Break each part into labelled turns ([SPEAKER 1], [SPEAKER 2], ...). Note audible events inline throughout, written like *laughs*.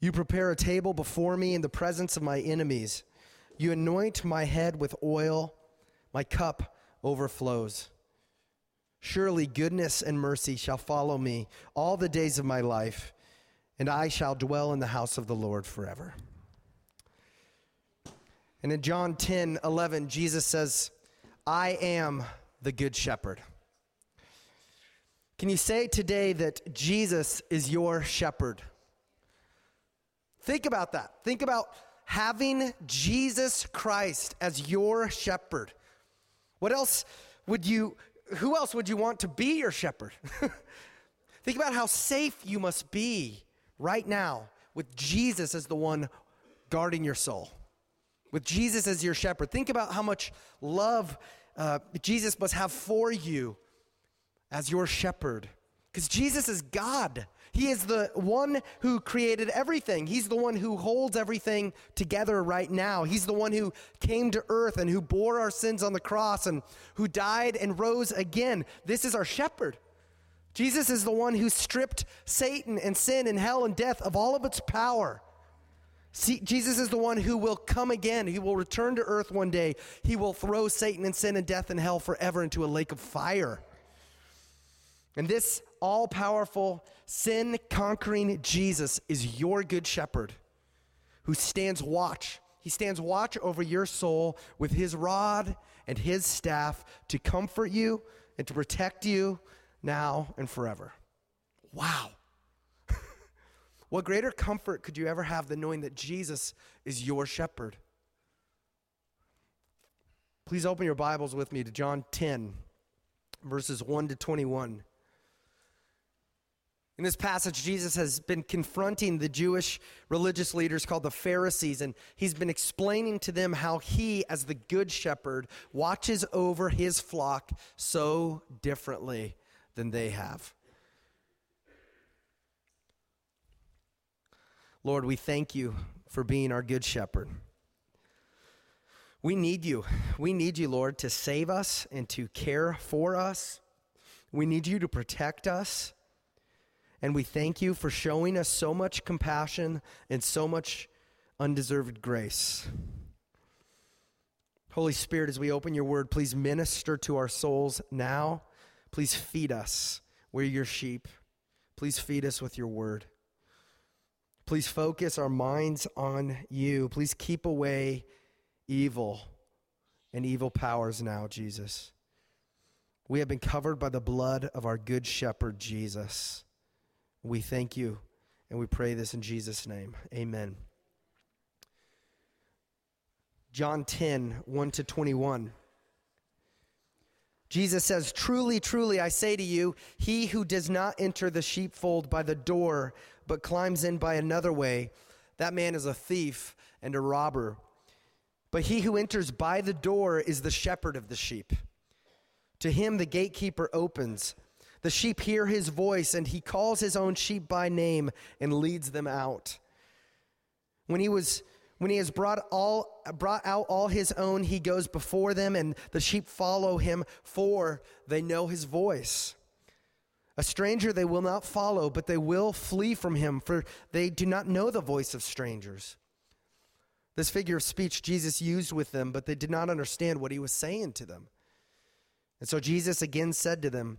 [SPEAKER 1] You prepare a table before me in the presence of my enemies. You anoint my head with oil, my cup overflows. Surely goodness and mercy shall follow me all the days of my life, and I shall dwell in the house of the Lord forever. And in John 10 11, Jesus says, I am the good shepherd. Can you say today that Jesus is your shepherd? Think about that. Think about having Jesus Christ as your shepherd. What else would you, who else would you want to be your shepherd? *laughs* Think about how safe you must be right now with Jesus as the one guarding your soul, with Jesus as your shepherd. Think about how much love uh, Jesus must have for you as your shepherd. Because Jesus is God. He is the one who created everything. He's the one who holds everything together right now. He's the one who came to earth and who bore our sins on the cross and who died and rose again. This is our shepherd. Jesus is the one who stripped Satan and sin and hell and death of all of its power. See, Jesus is the one who will come again. He will return to earth one day. He will throw Satan and sin and death and hell forever into a lake of fire. And this all powerful, sin conquering Jesus is your good shepherd who stands watch. He stands watch over your soul with his rod and his staff to comfort you and to protect you now and forever. Wow. *laughs* what greater comfort could you ever have than knowing that Jesus is your shepherd? Please open your Bibles with me to John 10, verses 1 to 21. In this passage, Jesus has been confronting the Jewish religious leaders called the Pharisees, and he's been explaining to them how he, as the good shepherd, watches over his flock so differently than they have. Lord, we thank you for being our good shepherd. We need you. We need you, Lord, to save us and to care for us. We need you to protect us. And we thank you for showing us so much compassion and so much undeserved grace. Holy Spirit, as we open your word, please minister to our souls now. Please feed us. We're your sheep. Please feed us with your word. Please focus our minds on you. Please keep away evil and evil powers now, Jesus. We have been covered by the blood of our good shepherd, Jesus. We thank you and we pray this in Jesus' name. Amen. John 10, 1 to 21. Jesus says, Truly, truly, I say to you, he who does not enter the sheepfold by the door, but climbs in by another way, that man is a thief and a robber. But he who enters by the door is the shepherd of the sheep. To him the gatekeeper opens. The sheep hear his voice, and he calls his own sheep by name and leads them out. When he was when he has brought all brought out all his own, he goes before them, and the sheep follow him, for they know his voice. A stranger they will not follow, but they will flee from him, for they do not know the voice of strangers. This figure of speech Jesus used with them, but they did not understand what he was saying to them. And so Jesus again said to them,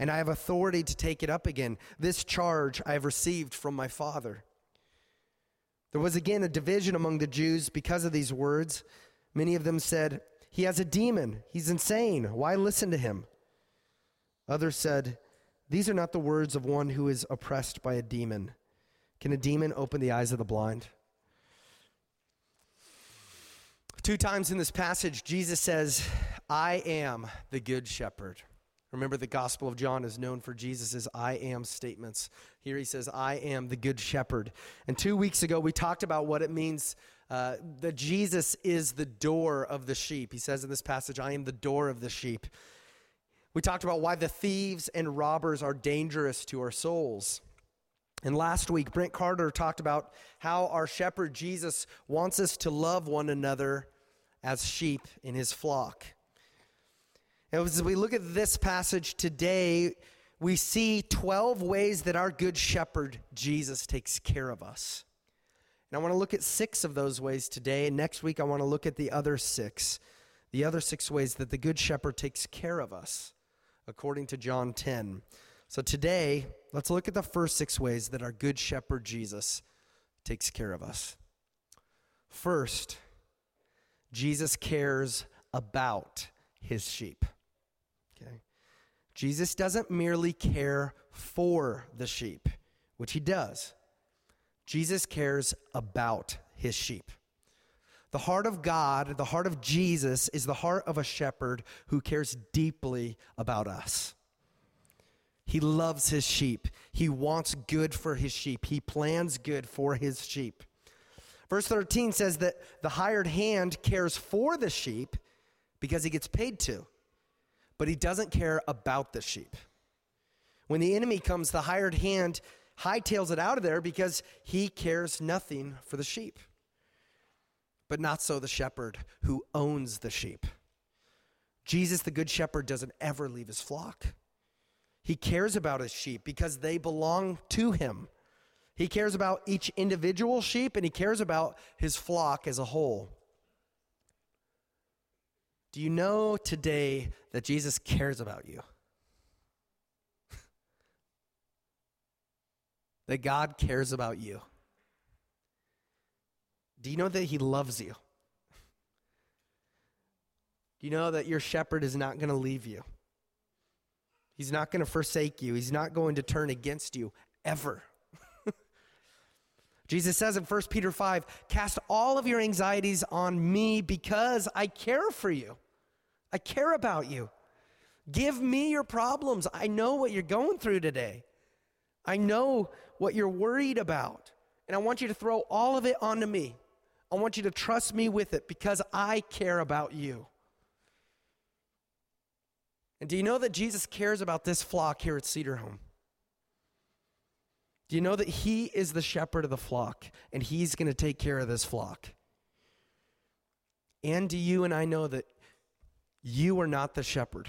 [SPEAKER 1] and I have authority to take it up again. This charge I have received from my Father. There was again a division among the Jews because of these words. Many of them said, He has a demon. He's insane. Why listen to him? Others said, These are not the words of one who is oppressed by a demon. Can a demon open the eyes of the blind? Two times in this passage, Jesus says, I am the good shepherd. Remember, the Gospel of John is known for Jesus' I am statements. Here he says, I am the good shepherd. And two weeks ago, we talked about what it means uh, that Jesus is the door of the sheep. He says in this passage, I am the door of the sheep. We talked about why the thieves and robbers are dangerous to our souls. And last week, Brent Carter talked about how our shepherd Jesus wants us to love one another as sheep in his flock. As we look at this passage today, we see 12 ways that our good shepherd Jesus takes care of us. And I want to look at six of those ways today. And next week, I want to look at the other six, the other six ways that the good shepherd takes care of us, according to John 10. So today, let's look at the first six ways that our good shepherd Jesus takes care of us. First, Jesus cares about his sheep. Jesus doesn't merely care for the sheep, which he does. Jesus cares about his sheep. The heart of God, the heart of Jesus, is the heart of a shepherd who cares deeply about us. He loves his sheep. He wants good for his sheep. He plans good for his sheep. Verse 13 says that the hired hand cares for the sheep because he gets paid to, but he doesn't care about the sheep. When the enemy comes, the hired hand hightails it out of there because he cares nothing for the sheep. But not so the shepherd who owns the sheep. Jesus, the good shepherd, doesn't ever leave his flock. He cares about his sheep because they belong to him. He cares about each individual sheep and he cares about his flock as a whole. Do you know today that Jesus cares about you? *laughs* that God cares about you? Do you know that he loves you? Do you know that your shepherd is not going to leave you? He's not going to forsake you. He's not going to turn against you ever. *laughs* Jesus says in 1 Peter 5 Cast all of your anxieties on me because I care for you. I care about you. Give me your problems. I know what you're going through today. I know what you're worried about. And I want you to throw all of it onto me. I want you to trust me with it because I care about you. And do you know that Jesus cares about this flock here at Cedar Home? Do you know that He is the shepherd of the flock and He's going to take care of this flock? And do you and I know that you are not the shepherd?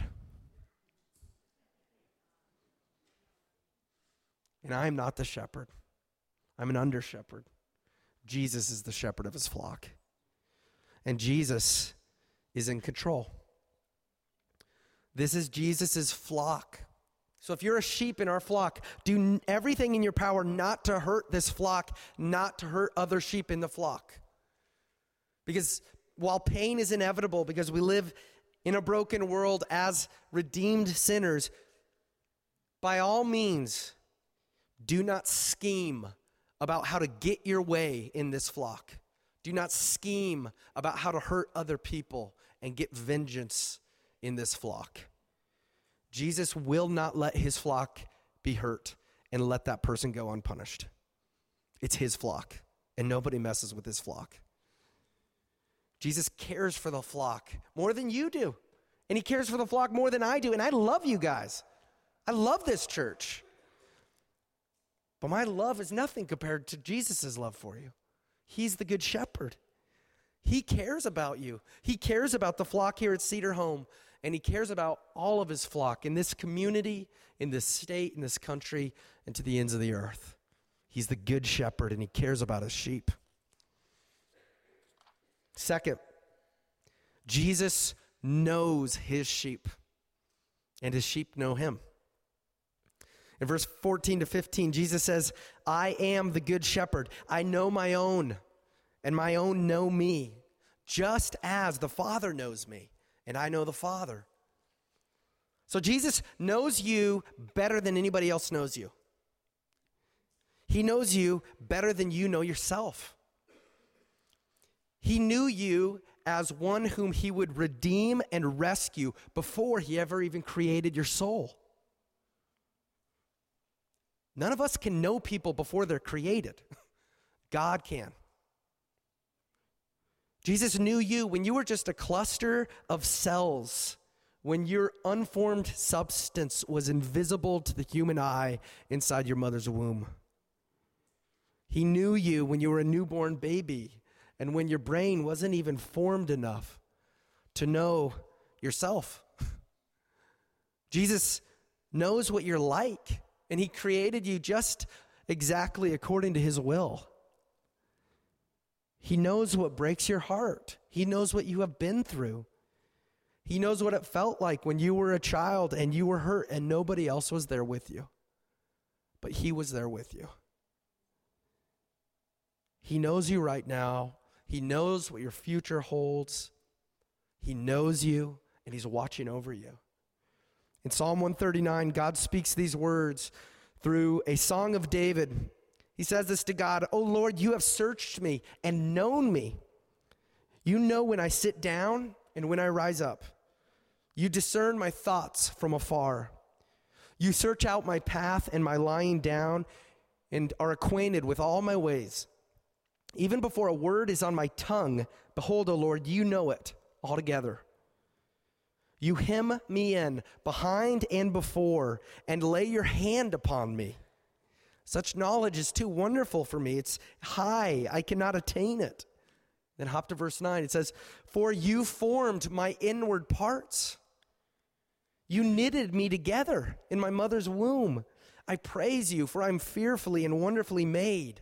[SPEAKER 1] And I am not the shepherd. I'm an under shepherd. Jesus is the shepherd of his flock. And Jesus is in control. This is Jesus' flock. So if you're a sheep in our flock, do everything in your power not to hurt this flock, not to hurt other sheep in the flock. Because while pain is inevitable, because we live in a broken world as redeemed sinners, by all means, do not scheme about how to get your way in this flock. Do not scheme about how to hurt other people and get vengeance in this flock. Jesus will not let his flock be hurt and let that person go unpunished. It's his flock, and nobody messes with his flock. Jesus cares for the flock more than you do, and he cares for the flock more than I do, and I love you guys. I love this church. But my love is nothing compared to Jesus' love for you. He's the good shepherd. He cares about you. He cares about the flock here at Cedar Home, and he cares about all of his flock in this community, in this state, in this country, and to the ends of the earth. He's the good shepherd, and he cares about his sheep. Second, Jesus knows his sheep, and his sheep know him. In verse 14 to 15, Jesus says, I am the good shepherd. I know my own, and my own know me, just as the Father knows me, and I know the Father. So Jesus knows you better than anybody else knows you. He knows you better than you know yourself. He knew you as one whom he would redeem and rescue before he ever even created your soul. None of us can know people before they're created. *laughs* God can. Jesus knew you when you were just a cluster of cells, when your unformed substance was invisible to the human eye inside your mother's womb. He knew you when you were a newborn baby and when your brain wasn't even formed enough to know yourself. *laughs* Jesus knows what you're like and He created you just exactly according to His will. He knows what breaks your heart, He knows what you have been through. He knows what it felt like when you were a child and you were hurt and nobody else was there with you. But He was there with you. He knows you right now. He knows what your future holds. He knows you, and He's watching over you. In Psalm 139, God speaks these words through a song of David. He says this to God Oh Lord, you have searched me and known me. You know when I sit down and when I rise up. You discern my thoughts from afar. You search out my path and my lying down and are acquainted with all my ways. Even before a word is on my tongue, behold, O Lord, you know it altogether. You hem me in behind and before, and lay your hand upon me. Such knowledge is too wonderful for me. It's high, I cannot attain it. Then hop to verse 9. It says, For you formed my inward parts. You knitted me together in my mother's womb. I praise you, for I'm fearfully and wonderfully made.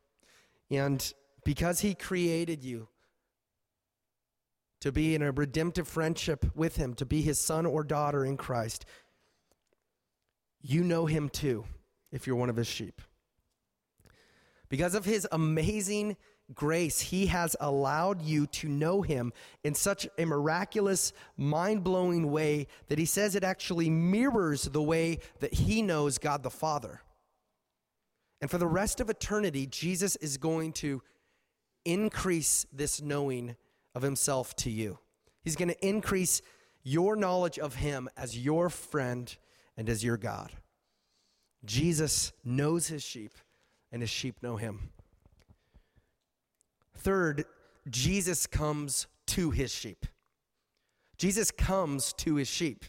[SPEAKER 1] And because he created you, to be in a redemptive friendship with Him, to be His son or daughter in Christ, you know Him too if you're one of His sheep. Because of His amazing grace, He has allowed you to know Him in such a miraculous, mind blowing way that He says it actually mirrors the way that He knows God the Father. And for the rest of eternity, Jesus is going to increase this knowing of himself to you. He's going to increase your knowledge of him as your friend and as your God. Jesus knows his sheep, and his sheep know him. Third, Jesus comes to his sheep. Jesus comes to his sheep.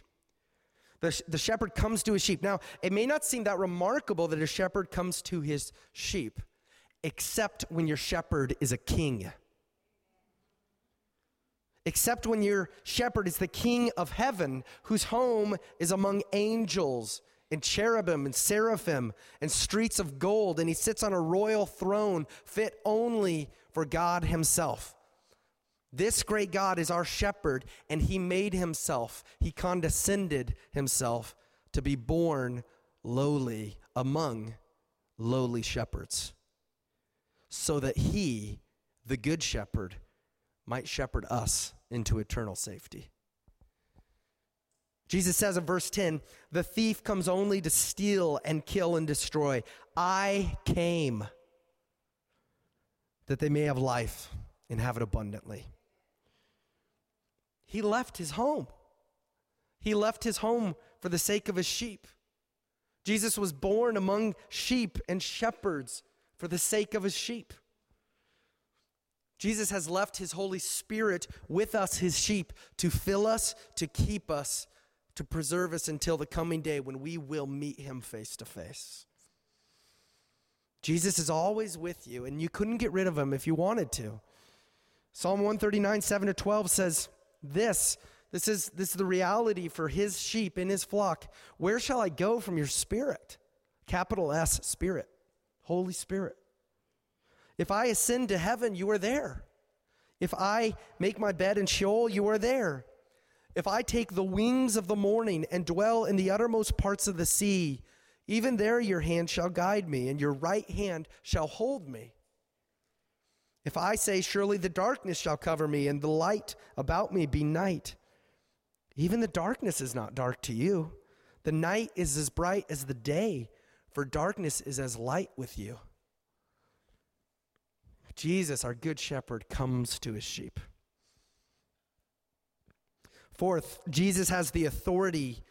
[SPEAKER 1] The, the shepherd comes to his sheep. Now, it may not seem that remarkable that a shepherd comes to his sheep, except when your shepherd is a king except when your shepherd is the king of heaven, whose home is among angels and cherubim and seraphim and streets of gold, and he sits on a royal throne fit only for God himself. This great God is our shepherd, and he made himself, he condescended himself to be born lowly among lowly shepherds, so that he, the good shepherd, might shepherd us into eternal safety. Jesus says in verse 10 the thief comes only to steal and kill and destroy. I came that they may have life and have it abundantly. He left his home. He left his home for the sake of his sheep. Jesus was born among sheep and shepherds for the sake of his sheep. Jesus has left his Holy Spirit with us, his sheep, to fill us, to keep us, to preserve us until the coming day when we will meet him face to face. Jesus is always with you, and you couldn't get rid of him if you wanted to. Psalm 139, 7 to 12 says, this. This is, this is the reality for his sheep in his flock. Where shall I go from your spirit? Capital S, Spirit, Holy Spirit. If I ascend to heaven, you are there. If I make my bed in Sheol, you are there. If I take the wings of the morning and dwell in the uttermost parts of the sea, even there your hand shall guide me, and your right hand shall hold me. If I say, Surely the darkness shall cover me, and the light about me be night, even the darkness is not dark to you. The night is as bright as the day, for darkness is as light with you. Jesus, our good shepherd, comes to his sheep. Fourth, Jesus has the authority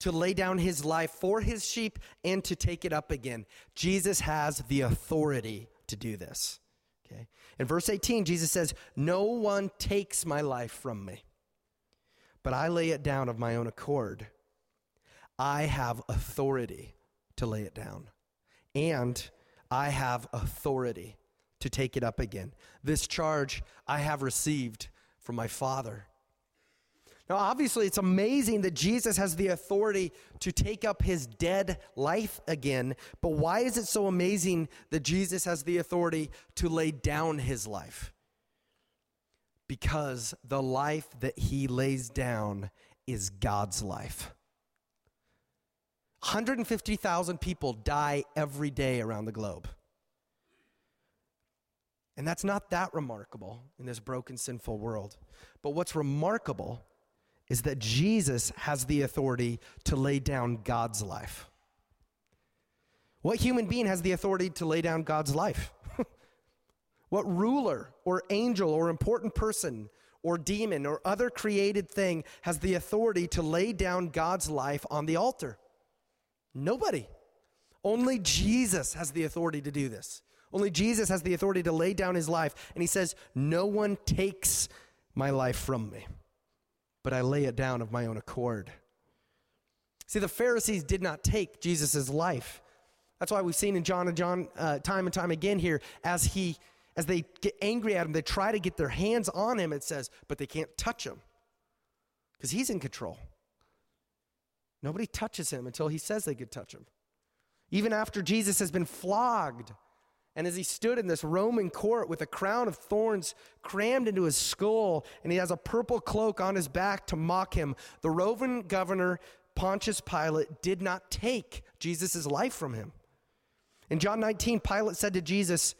[SPEAKER 1] to lay down his life for his sheep and to take it up again. Jesus has the authority to do this. Okay. In verse 18, Jesus says, No one takes my life from me, but I lay it down of my own accord. I have authority to lay it down, and I have authority to take it up again. This charge I have received from my Father. Now, obviously, it's amazing that Jesus has the authority to take up his dead life again, but why is it so amazing that Jesus has the authority to lay down his life? Because the life that he lays down is God's life. 150,000 people die every day around the globe. And that's not that remarkable in this broken, sinful world. But what's remarkable is that Jesus has the authority to lay down God's life. What human being has the authority to lay down God's life? *laughs* what ruler or angel or important person or demon or other created thing has the authority to lay down God's life on the altar? Nobody. Only Jesus has the authority to do this. Only Jesus has the authority to lay down his life. And he says, No one takes my life from me but I lay it down of my own accord. See, the Pharisees did not take Jesus' life. That's why we've seen in John and John uh, time and time again here, as he, as they get angry at him, they try to get their hands on him. It says, but they can't touch him because he's in control. Nobody touches him until he says they could touch him. Even after Jesus has been flogged and as he stood in this Roman court with a crown of thorns crammed into his skull, and he has a purple cloak on his back to mock him, the Roman governor Pontius Pilate did not take Jesus' life from him. In John 19, Pilate said to Jesus,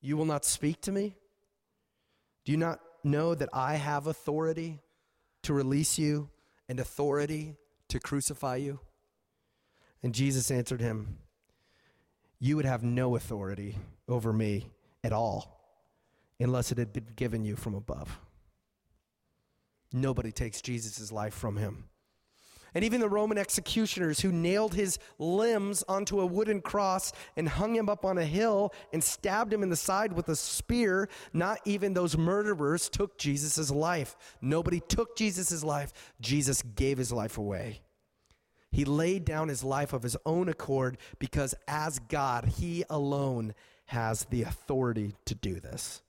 [SPEAKER 1] You will not speak to me? Do you not know that I have authority to release you and authority to crucify you? And Jesus answered him, you would have no authority over me at all unless it had been given you from above. Nobody takes Jesus' life from him. And even the Roman executioners who nailed his limbs onto a wooden cross and hung him up on a hill and stabbed him in the side with a spear, not even those murderers took Jesus' life. Nobody took Jesus' life. Jesus gave his life away. He laid down his life of his own accord because, as God, he alone has the authority to do this.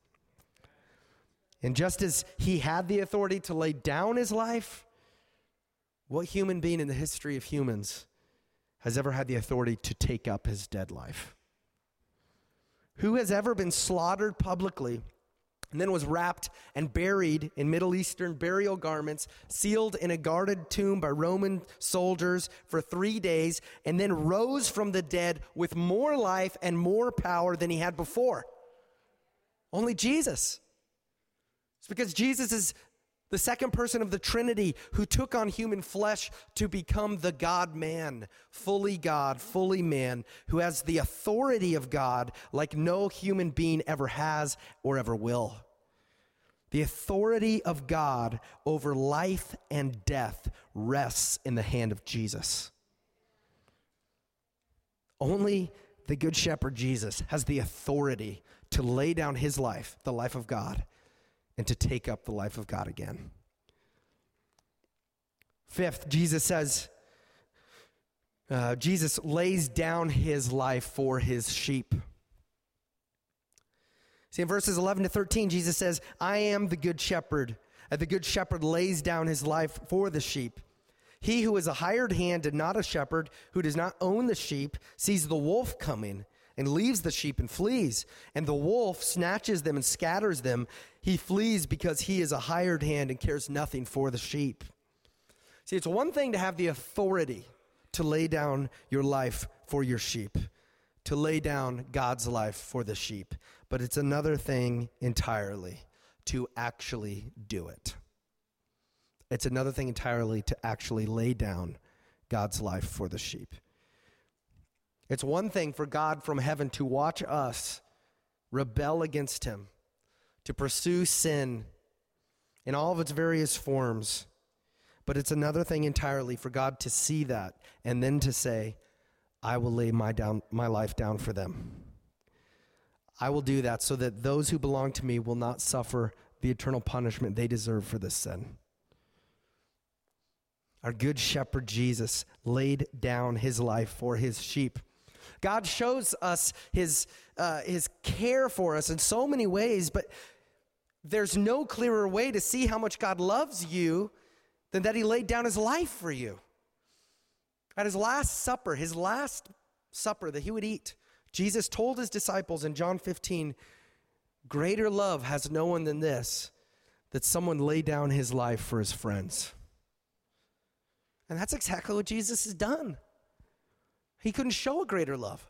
[SPEAKER 1] And just as he had the authority to lay down his life, what human being in the history of humans has ever had the authority to take up his dead life? Who has ever been slaughtered publicly and then was wrapped and buried in Middle Eastern burial garments, sealed in a guarded tomb by Roman soldiers for three days, and then rose from the dead with more life and more power than he had before. Only Jesus. It's because Jesus is the second person of the Trinity who took on human flesh to become the God man, fully God, fully man, who has the authority of God like no human being ever has or ever will. The authority of God over life and death rests in the hand of Jesus. Only the Good Shepherd Jesus has the authority to lay down his life, the life of God, and to take up the life of God again. Fifth, Jesus says, uh, Jesus lays down his life for his sheep. See, in verses 11 to 13, Jesus says, I am the good shepherd. And the good shepherd lays down his life for the sheep. He who is a hired hand and not a shepherd, who does not own the sheep, sees the wolf coming and leaves the sheep and flees. And the wolf snatches them and scatters them. He flees because he is a hired hand and cares nothing for the sheep. See, it's one thing to have the authority to lay down your life for your sheep, to lay down God's life for the sheep, but it's another thing entirely to actually do it. It's another thing entirely to actually lay down God's life for the sheep. It's one thing for God from heaven to watch us rebel against Him, to pursue sin in all of its various forms. But it's another thing entirely for God to see that and then to say, I will lay my, down, my life down for them. I will do that so that those who belong to me will not suffer the eternal punishment they deserve for this sin. Our good shepherd Jesus laid down his life for his sheep. God shows us his, uh, his care for us in so many ways, but there's no clearer way to see how much God loves you than that he laid down his life for you. At his last supper, his last supper that he would eat, Jesus told his disciples in John 15, Greater love has no one than this, that someone lay down his life for his friends. And that's exactly what Jesus has done. He couldn't show a greater love.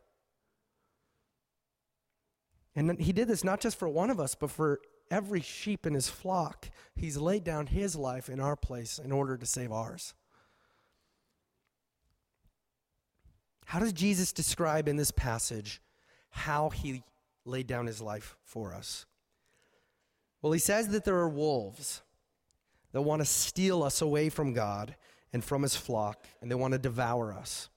[SPEAKER 1] And he did this not just for one of us, but for every sheep in his flock. He's laid down his life in our place in order to save ours. How does Jesus describe in this passage how he laid down his life for us? Well, he says that there are wolves that want to steal us away from God and from his flock, and they want to devour us.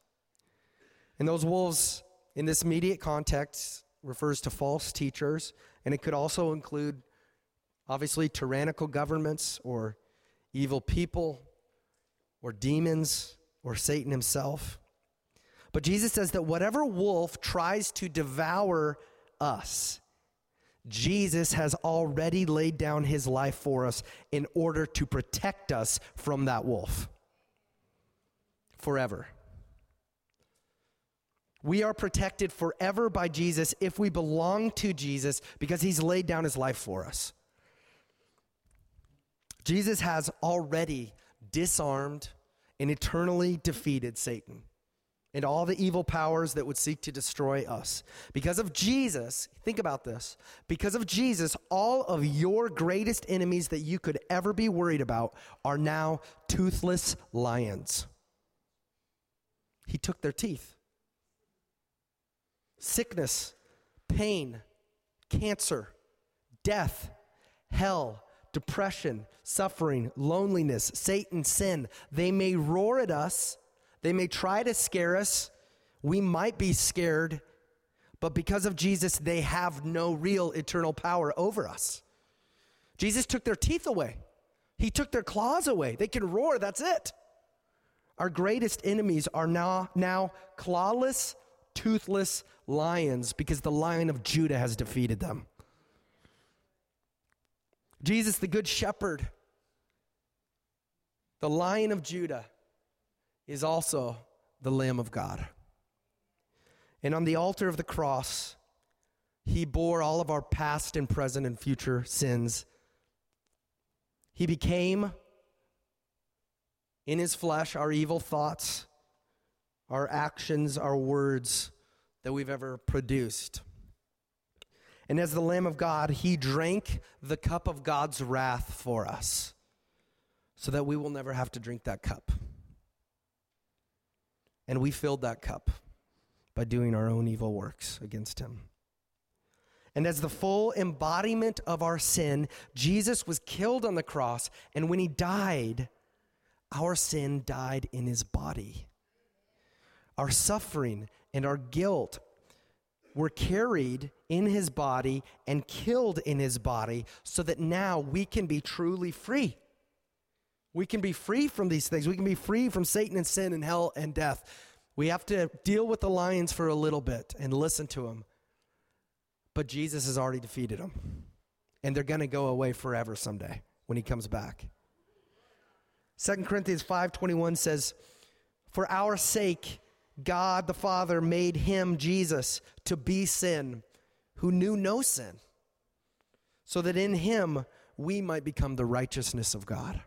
[SPEAKER 1] And those wolves, in this immediate context, refers to false teachers, and it could also include, obviously, tyrannical governments or evil people or demons or Satan himself. But Jesus says that whatever wolf tries to devour us, Jesus has already laid down his life for us in order to protect us from that wolf forever. We are protected forever by Jesus if we belong to Jesus because he's laid down his life for us. Jesus has already disarmed and eternally defeated Satan and all the evil powers that would seek to destroy us. Because of Jesus, think about this. Because of Jesus, all of your greatest enemies that you could ever be worried about are now toothless lions. He took their teeth sickness, pain, cancer, death, hell, depression, suffering, loneliness, Satan, sin. They may roar at us, they may try to scare us. We might be scared, but because of Jesus, they have no real eternal power over us. Jesus took their teeth away, He took their claws away. They can roar, that's it. Our greatest enemies are now, now clawless, toothless lions because the lion of Judah has defeated them. Jesus, the good shepherd, the lion of Judah, is also the Lamb of God. And on the altar of the cross, He bore all of our past and present and future sins. He became in his flesh our evil thoughts, our actions, our words that we've ever produced. And as the Lamb of God, he drank the cup of God's wrath for us so that we will never have to drink that cup. And we filled that cup by doing our own evil works against him. And as the full embodiment of our sin, Jesus was killed on the cross. And when he died, our sin died in his body. Our suffering and our guilt were carried in his body and killed in his body so that now we can be truly free. We can be free from these things. We can be free from Satan and sin and hell and death. We have to deal with the lions for a little bit and listen to them. But Jesus has already defeated them. And they're going to go away forever someday when he comes back. 2 Corinthians 5:21 says, "For our sake God the Father made him Jesus to be sin who knew no sin, so that in him we might become the righteousness of God."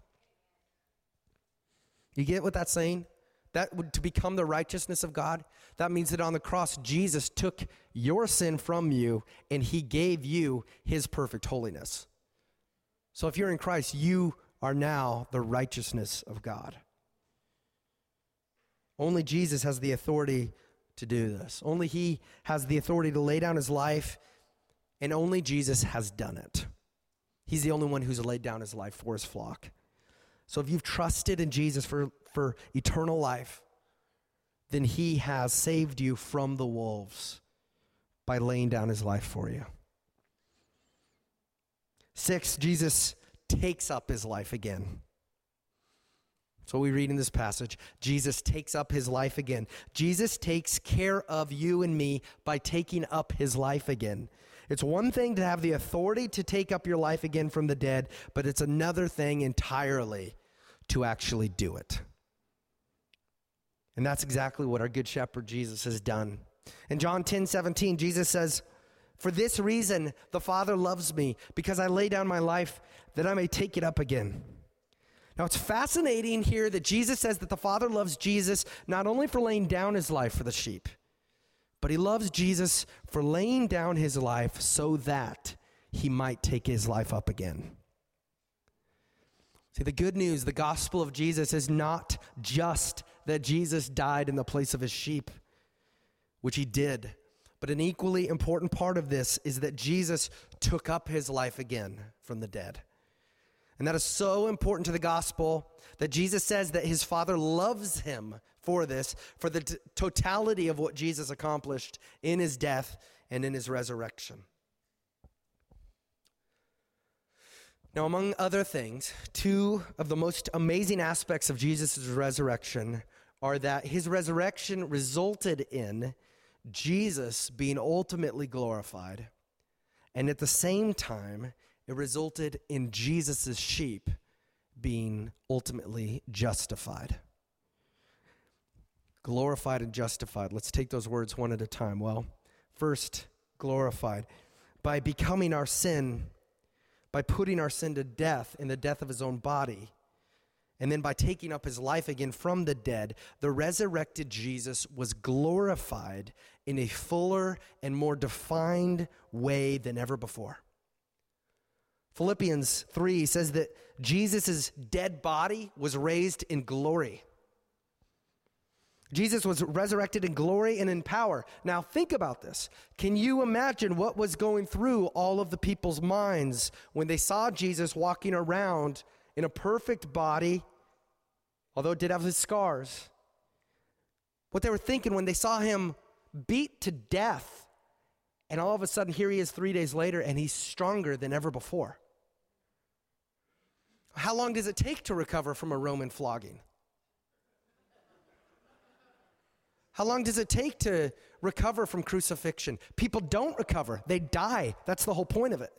[SPEAKER 1] You get what that's saying? That would to become the righteousness of God. That means that on the cross, Jesus took your sin from you and he gave you his perfect holiness. So if you're in Christ, you are now the righteousness of God. Only Jesus has the authority to do this. Only he has the authority to lay down his life, and only Jesus has done it. He's the only one who's laid down his life for his flock. So if you've trusted in Jesus for for eternal life, then he has saved you from the wolves by laying down his life for you. Six, Jesus takes up his life again. So we read in this passage. Jesus takes up his life again. Jesus takes care of you and me by taking up his life again. It's one thing to have the authority to take up your life again from the dead, but it's another thing entirely to actually do it. And that's exactly what our good shepherd Jesus has done. In John 10 17, Jesus says, For this reason the Father loves me, because I lay down my life that I may take it up again. Now it's fascinating here that Jesus says that the Father loves Jesus not only for laying down his life for the sheep, but he loves Jesus for laying down his life so that he might take his life up again. See, the good news, the gospel of Jesus is not just that Jesus died in the place of his sheep, which he did. But an equally important part of this is that Jesus took up his life again from the dead. And that is so important to the gospel that Jesus says that his Father loves him for this, for the t- totality of what Jesus accomplished in his death and in his resurrection. Now, among other things, two of the most amazing aspects of Jesus' resurrection are that his resurrection resulted in Jesus being ultimately glorified, and at the same time, it resulted in Jesus' sheep being ultimately justified. Glorified and justified. Let's take those words one at a time. Well, first, glorified. By becoming our sin, by putting our sin to death in the death of his own body, and then by taking up his life again from the dead, the resurrected Jesus was glorified in a fuller and more defined way than ever before. Philippians 3 says that Jesus' dead body was raised in glory. Jesus was resurrected in glory and in power. Now, think about this. Can you imagine what was going through all of the people's minds when they saw Jesus walking around in a perfect body although it did have his scars. What they were thinking when they saw him beat to death, and all of a sudden, here he is three days later, and he's stronger than ever before. How long does it take to recover from a Roman flogging? How long does it take to recover from crucifixion? People don't recover, they die. That's the whole point of it.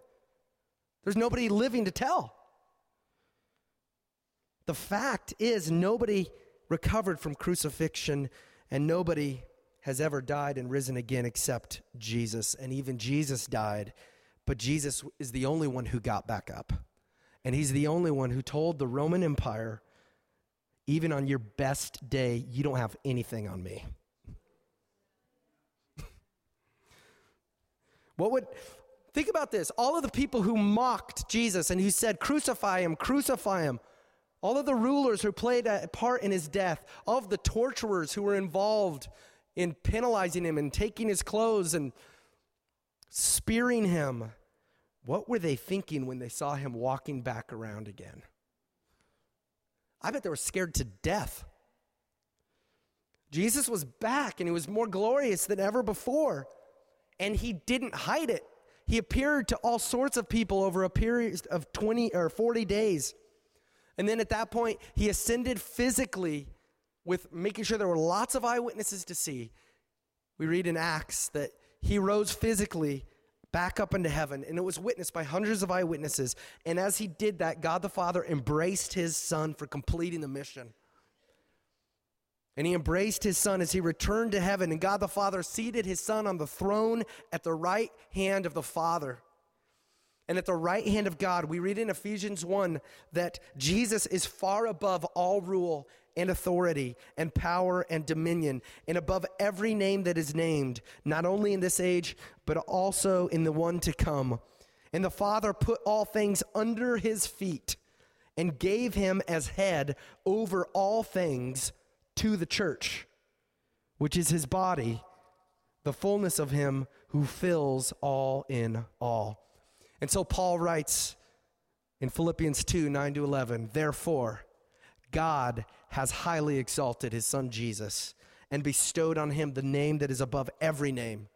[SPEAKER 1] There's nobody living to tell. The fact is, nobody recovered from crucifixion and nobody has ever died and risen again except Jesus. And even Jesus died, but Jesus is the only one who got back up. And he's the only one who told the Roman Empire, even on your best day, you don't have anything on me. *laughs* what would, think about this all of the people who mocked Jesus and who said, Crucify him, crucify him all of the rulers who played a part in his death, all of the torturers who were involved in penalizing him and taking his clothes and spearing him, what were they thinking when they saw him walking back around again? I bet they were scared to death. Jesus was back and he was more glorious than ever before, and he didn't hide it. He appeared to all sorts of people over a period of 20 or 40 days. And then at that point, he ascended physically with making sure there were lots of eyewitnesses to see. We read in Acts that he rose physically back up into heaven, and it was witnessed by hundreds of eyewitnesses. And as he did that, God the Father embraced his son for completing the mission. And he embraced his son as he returned to heaven, and God the Father seated his son on the throne at the right hand of the Father. And at the right hand of God, we read in Ephesians 1 that Jesus is far above all rule and authority and power and dominion and above every name that is named, not only in this age, but also in the one to come. And the Father put all things under his feet and gave him as head over all things to the church, which is his body, the fullness of him who fills all in all. And so Paul writes in Philippians 2 9 to 11, therefore, God has highly exalted his son Jesus and bestowed on him the name that is above every name,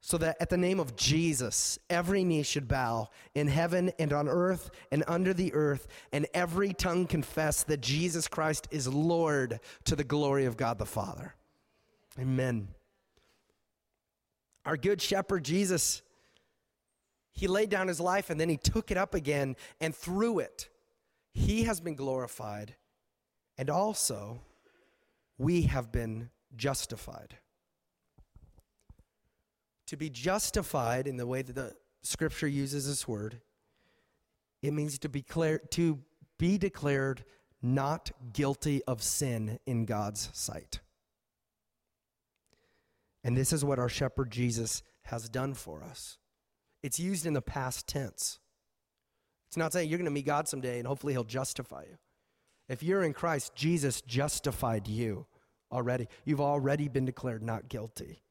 [SPEAKER 1] so that at the name of Jesus, every knee should bow in heaven and on earth and under the earth, and every tongue confess that Jesus Christ is Lord to the glory of God the Father. Amen. Our good shepherd Jesus he laid down his life and then he took it up again, and through it, he has been glorified, and also we have been justified. To be justified in the way that the scripture uses this word, it means to be, to be declared not guilty of sin in God's sight. And this is what our shepherd Jesus has done for us. It's used in the past tense. It's not saying you're going to meet God someday and hopefully he'll justify you. If you're in Christ, Jesus justified you already. You've already been declared not guilty.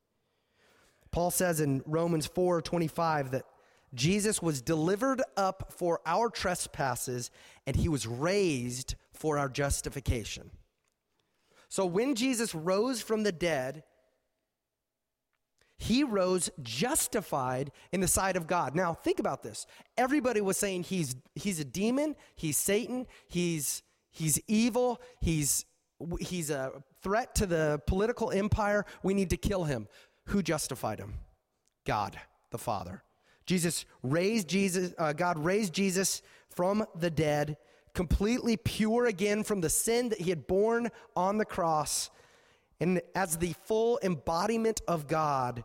[SPEAKER 1] Paul says in Romans 4 25 that Jesus was delivered up for our trespasses and he was raised for our justification. So when Jesus rose from the dead, he rose justified in the sight of God. Now, think about this. Everybody was saying he's, he's a demon, he's Satan, he's, he's evil, he's, he's a threat to the political empire. We need to kill him. Who justified him? God, the Father. Jesus raised Jesus, uh, God raised Jesus from the dead, completely pure again from the sin that he had borne on the cross. And as the full embodiment of God,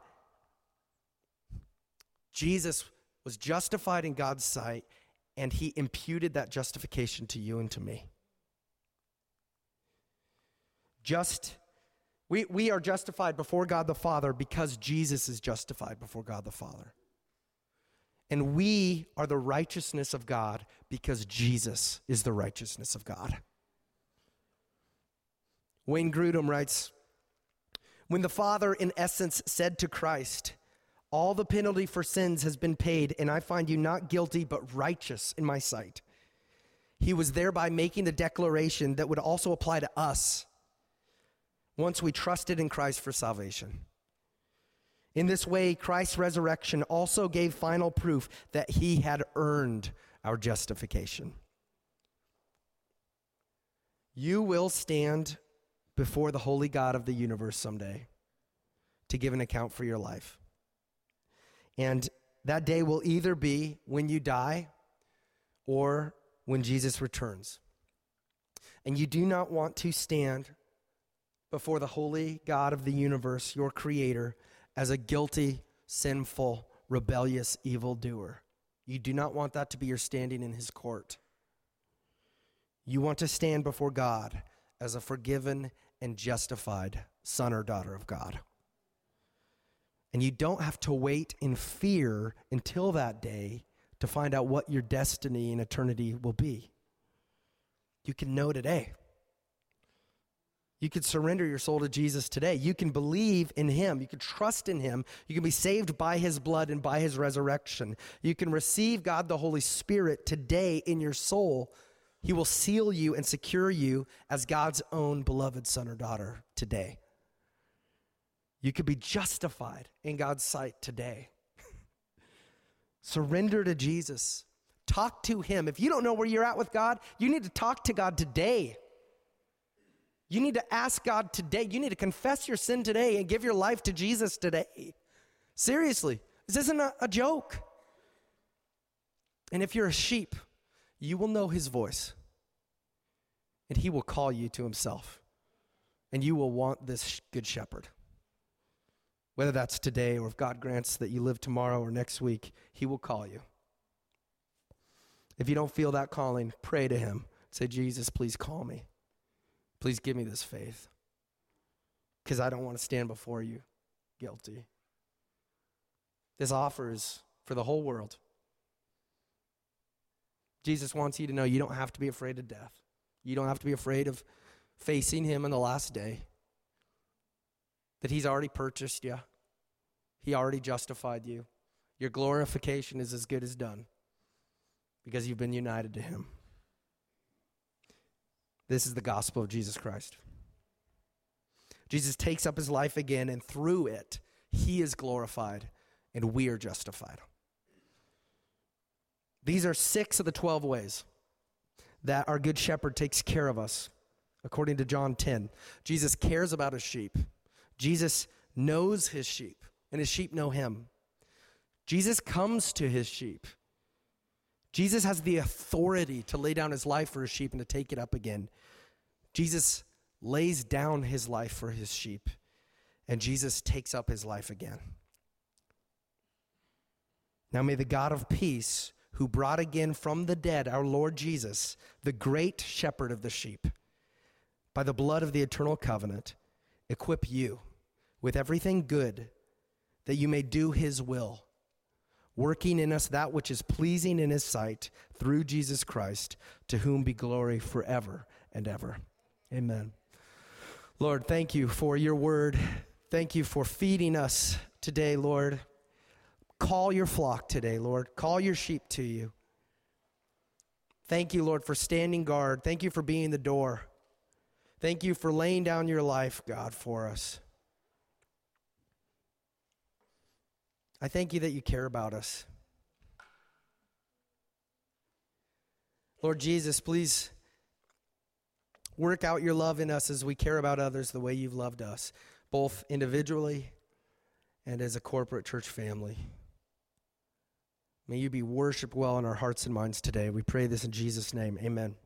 [SPEAKER 1] Jesus was justified in God's sight, and he imputed that justification to you and to me. Just we, we are justified before God the Father because Jesus is justified before God the Father. And we are the righteousness of God because Jesus is the righteousness of God. Wayne Grudem writes When the Father, in essence, said to Christ, all the penalty for sins has been paid, and I find you not guilty, but righteous in my sight. He was thereby making the declaration that would also apply to us once we trusted in Christ for salvation. In this way, Christ's resurrection also gave final proof that he had earned our justification. You will stand before the holy God of the universe someday to give an account for your life. And that day will either be when you die or when Jesus returns. And you do not want to stand before the holy God of the universe, your creator, as a guilty, sinful, rebellious evildoer. You do not want that to be your standing in his court. You want to stand before God as a forgiven and justified son or daughter of God. And you don't have to wait in fear until that day to find out what your destiny in eternity will be. You can know today. You could surrender your soul to Jesus today. You can believe in Him. You can trust in Him. You can be saved by His blood and by His resurrection. You can receive God the Holy Spirit today in your soul. He will seal you and secure you as God's own beloved son or daughter today. You could be justified in God's sight today. *laughs* Surrender to Jesus. Talk to Him. If you don't know where you're at with God, you need to talk to God today. You need to ask God today. You need to confess your sin today and give your life to Jesus today. Seriously, this isn't a, a joke. And if you're a sheep, you will know his voice, and he will call you to himself, and you will want this good shepherd. Whether that's today or if God grants that you live tomorrow or next week, he will call you. If you don't feel that calling, pray to him. Say, Jesus, please call me. Please give me this faith because I don't want to stand before you guilty. This offer is for the whole world. Jesus wants you to know you don't have to be afraid of death. You don't have to be afraid of facing Him in the last day. That He's already purchased you, He already justified you. Your glorification is as good as done because you've been united to Him. This is the gospel of Jesus Christ. Jesus takes up his life again, and through it, he is glorified and we are justified. These are six of the 12 ways that our good shepherd takes care of us, according to John 10. Jesus cares about his sheep, Jesus knows his sheep, and his sheep know him. Jesus comes to his sheep. Jesus has the authority to lay down his life for his sheep and to take it up again. Jesus lays down his life for his sheep, and Jesus takes up his life again. Now may the God of peace, who brought again from the dead our Lord Jesus, the great shepherd of the sheep, by the blood of the eternal covenant, equip you with everything good that you may do his will working in us that which is pleasing in his sight through Jesus Christ, to whom be glory forever and ever. Amen. Lord, thank you for your word. Thank you for feeding us today, Lord. Call your flock today, Lord. Call your sheep to you. Thank you, Lord, for standing guard. Thank you for being the door. Thank you for laying down your life, God, for us. I thank you that you care about us. Lord Jesus, please work out your love in us as we care about others the way you've loved us, both individually and as a corporate church family. May you be worshiped well in our hearts and minds today. We pray this in Jesus' name. Amen.